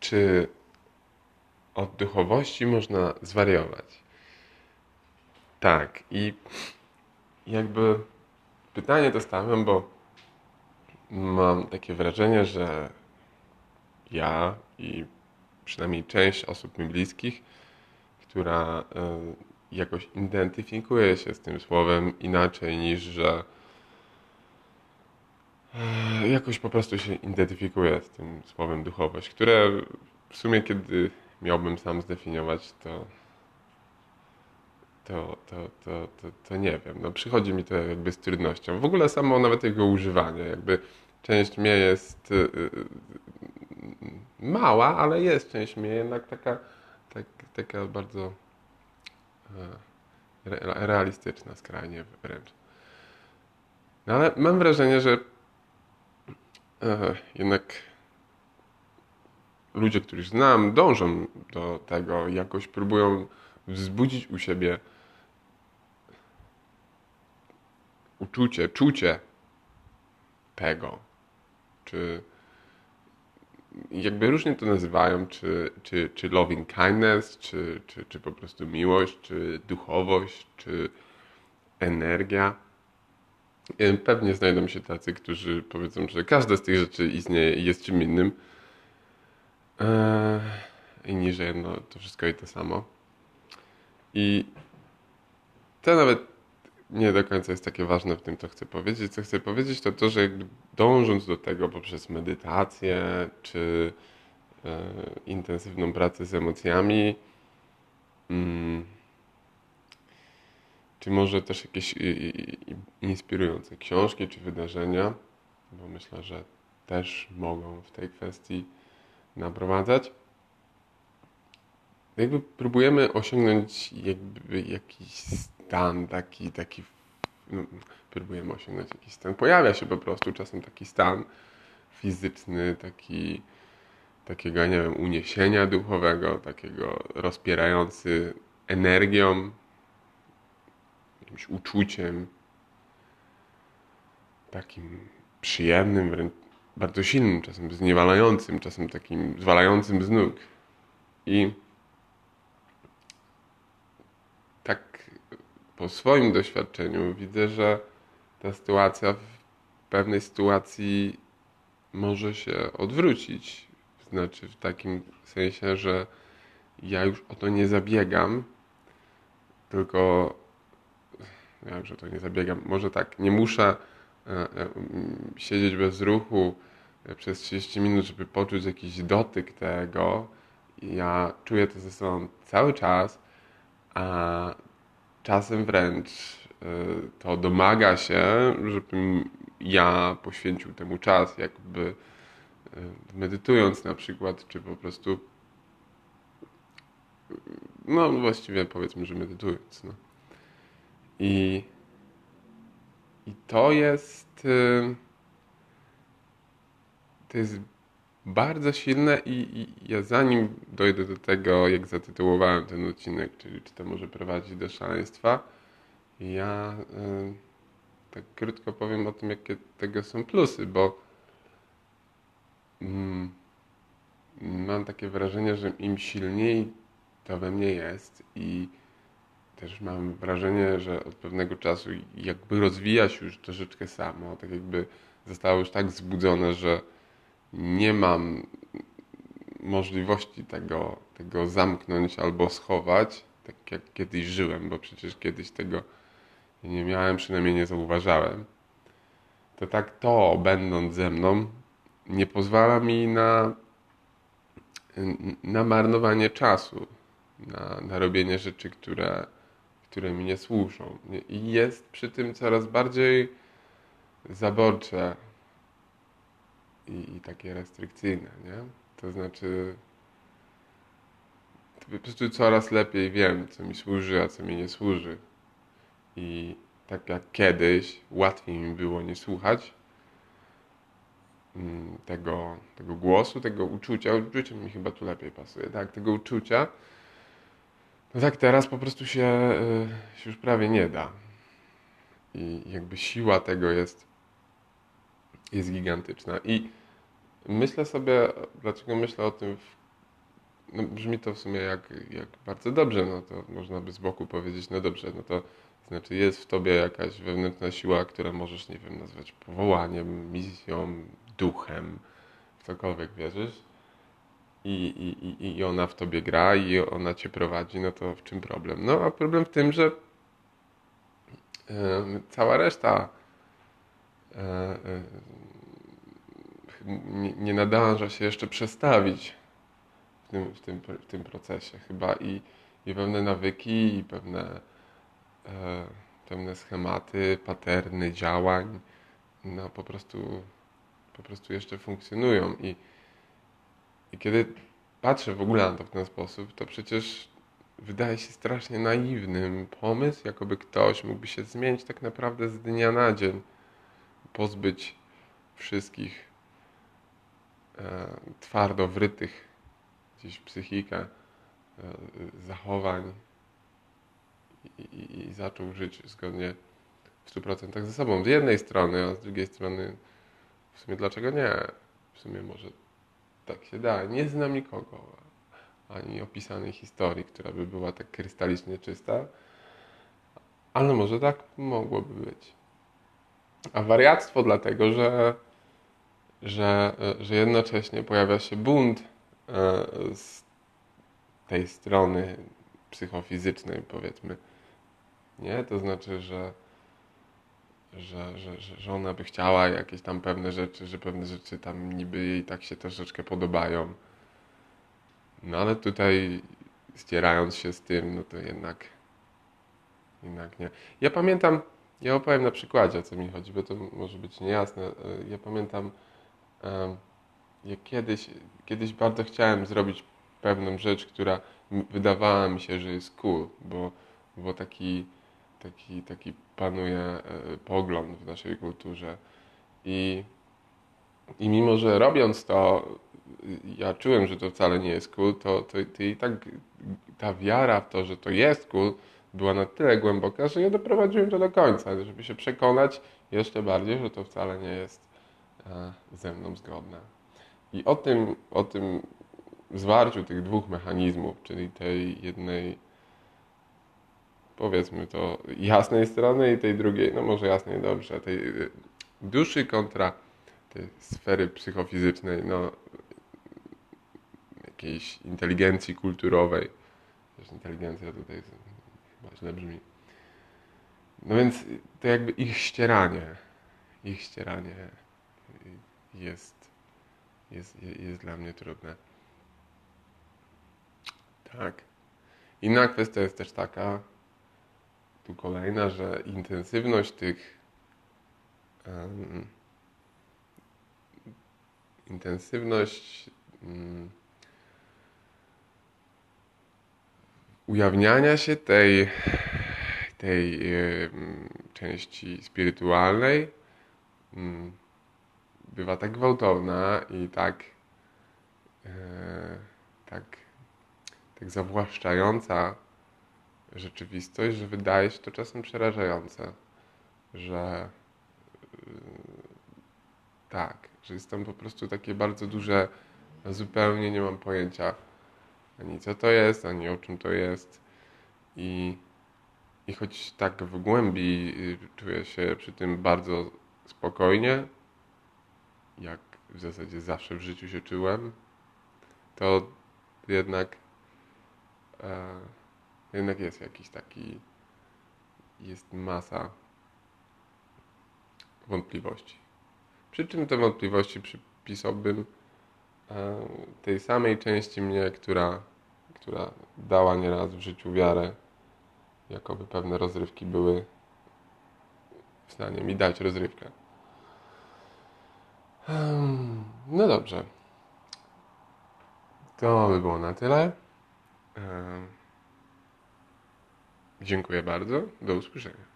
czy od duchowości można zwariować? Tak, i jakby pytanie to stawiam, bo mam takie wrażenie, że ja i przynajmniej część osób mi bliskich, która e, jakoś identyfikuje się z tym słowem inaczej niż, że jakoś po prostu się identyfikuje z tym słowem duchowość, które w sumie kiedy miałbym sam zdefiniować, to to, to, to, to, to nie wiem. No, przychodzi mi to jakby z trudnością. W ogóle samo nawet jego używanie, jakby część mnie jest y, y, mała, ale jest część mnie jednak taka, tak, taka bardzo e, realistyczna skrajnie wręcz. No ale mam wrażenie, że e, jednak ludzie, których znam, dążą do tego, jakoś próbują wzbudzić u siebie uczucie, czucie tego, czy jakby różnie to nazywają, czy, czy, czy loving kindness, czy, czy, czy po prostu miłość, czy duchowość, czy energia. Pewnie znajdą się tacy, którzy powiedzą, że każda z tych rzeczy istnieje i jest czym innym. Eee, I niżej, no to wszystko i to samo. I to nawet nie do końca jest takie ważne w tym, co chcę powiedzieć. Co chcę powiedzieć, to to, że dążąc do tego poprzez medytację czy e, intensywną pracę z emocjami, mm, czy może też jakieś inspirujące książki czy wydarzenia, bo myślę, że też mogą w tej kwestii naprowadzać. Jakby próbujemy osiągnąć jakby jakiś stan taki, taki no, próbujemy osiągnąć jakiś stan. Pojawia się po prostu czasem taki stan fizyczny, taki, takiego, nie wiem, uniesienia duchowego, takiego rozpierający energią, jakimś uczuciem, takim przyjemnym, wręcz bardzo silnym, czasem zniewalającym, czasem takim zwalającym z nóg. I po swoim doświadczeniu widzę, że ta sytuacja w pewnej sytuacji może się odwrócić. Znaczy w takim sensie, że ja już o to nie zabiegam, tylko ja to nie zabiegam. Może tak, nie muszę e, e, siedzieć bez ruchu e, przez 30 minut, żeby poczuć jakiś dotyk tego. Ja czuję to ze sobą cały czas, a czasem wręcz to domaga się, żebym ja poświęcił temu czas, jakby medytując na przykład, czy po prostu no właściwie powiedzmy, że medytując. No. I, i to jest y, to jest bardzo silne i, i, ja zanim dojdę do tego, jak zatytułowałem ten odcinek, czyli czy to może prowadzić do szaleństwa, ja y, tak krótko powiem o tym, jakie tego są plusy, bo y, mam takie wrażenie, że im silniej to we mnie jest i też mam wrażenie, że od pewnego czasu jakby rozwija się już troszeczkę samo, tak jakby zostało już tak zbudzone, że nie mam możliwości tego, tego zamknąć albo schować, tak jak kiedyś żyłem, bo przecież kiedyś tego nie miałem, przynajmniej nie zauważałem, to tak to, będąc ze mną, nie pozwala mi na, na marnowanie czasu, na, na robienie rzeczy, które, które mi nie służą. I jest przy tym coraz bardziej zaborcze i, i takie restrykcyjne, nie? To znaczy po prostu coraz lepiej wiem, co mi służy, a co mi nie służy. I tak jak kiedyś łatwiej mi było nie słuchać mm, tego, tego głosu, tego uczucia, uczucie mi chyba tu lepiej pasuje, tak, tego uczucia, no tak teraz po prostu się, y, się już prawie nie da. I jakby siła tego jest, jest gigantyczna. I myślę sobie, dlaczego myślę o tym w no brzmi to w sumie jak, jak bardzo dobrze, no to można by z boku powiedzieć, no dobrze, no to znaczy jest w tobie jakaś wewnętrzna siła, która możesz, nie wiem, nazwać powołaniem, misją, duchem, w cokolwiek wierzysz i, i, i ona w tobie gra i ona cię prowadzi, no to w czym problem? No a problem w tym, że cała reszta e, e, nie, nadąża się jeszcze przestawić w tym, w tym, w tym procesie chyba i, i pewne nawyki i pewne, e, pewne schematy, paterny działań no po prostu po prostu jeszcze funkcjonują i, i kiedy patrzę w ogóle na to w ten sposób, to przecież wydaje się strasznie naiwnym pomysł, jakoby ktoś mógłby się zmienić tak naprawdę z dnia na dzień, pozbyć wszystkich e, twardo wrytych gdzieś w psychikę e, zachowań i, i, i zaczął żyć zgodnie w 100% ze sobą. Z jednej strony, a z drugiej strony w sumie dlaczego nie? W sumie może tak się da. Nie znam nikogo, ani opisanej historii, która by była tak krystalicznie czysta, ale może tak mogłoby być. A wariactwo dlatego, że, że, że jednocześnie pojawia się bunt e, z tej strony psychofizycznej, powiedzmy. Nie? To znaczy, że, że, że, że ona by chciała jakieś tam pewne rzeczy, że pewne rzeczy tam niby jej tak się troszeczkę podobają no ale tutaj ścierając się z tym, no to jednak, jednak nie. Ja pamiętam, ja opowiem na przykładzie, o co mi chodzi, bo to może być niejasne. E, ja pamiętam, jak kiedyś, kiedyś bardzo chciałem zrobić pewną rzecz, która wydawała mi się, że jest cool, bo, bo taki, taki, taki panuje e, pogląd w naszej kulturze. I, I mimo, że robiąc to, ja czułem, że to wcale nie jest cool, to, to, to i tak ta wiara w to, że to jest cool, była na tyle głęboka, że nie doprowadziłem to do końca, żeby się przekonać jeszcze bardziej, że to wcale nie jest e, ze mną zgodne. I o tym, o tym zwarciu tych dwóch mechanizmów, czyli tej jednej, powiedzmy to, jasnej strony i tej drugiej, no może jasnej dobrze, tej duszy kontra tej sfery psychofizycznej, no jakiejś inteligencji kulturowej. Też inteligencja tutaj chyba źle brzmi. No więc to jakby ich ścieranie, ich ścieranie jest, jest, jest dla mnie trudne. Tak. Inna kwestia jest też taka, kolejna, że intensywność tych um, intensywność um, ujawniania się tej, tej części spirytualnej mm, bywa tak gwałtowna i tak, e, tak, tak zawłaszczająca rzeczywistość, że wydaje się to czasem przerażające, że e, tak, że jest tam po prostu takie bardzo duże, zupełnie nie mam pojęcia, ani co to jest, ani o czym to jest. I, i choć tak w głębi y, czuję się przy tym bardzo spokojnie, jak w zasadzie zawsze w życiu się czułem, to jednak, e, jednak jest jakiś taki, jest masa wątpliwości. Przy czym te wątpliwości przypisałbym E, tej samej części mnie, która, która dała nieraz w życiu wiarę, jakoby pewne rozrywki były w stanie mi dać rozrywkę. No dobrze. To by było na tyle. Dziękuję bardzo. Do usłyszenia.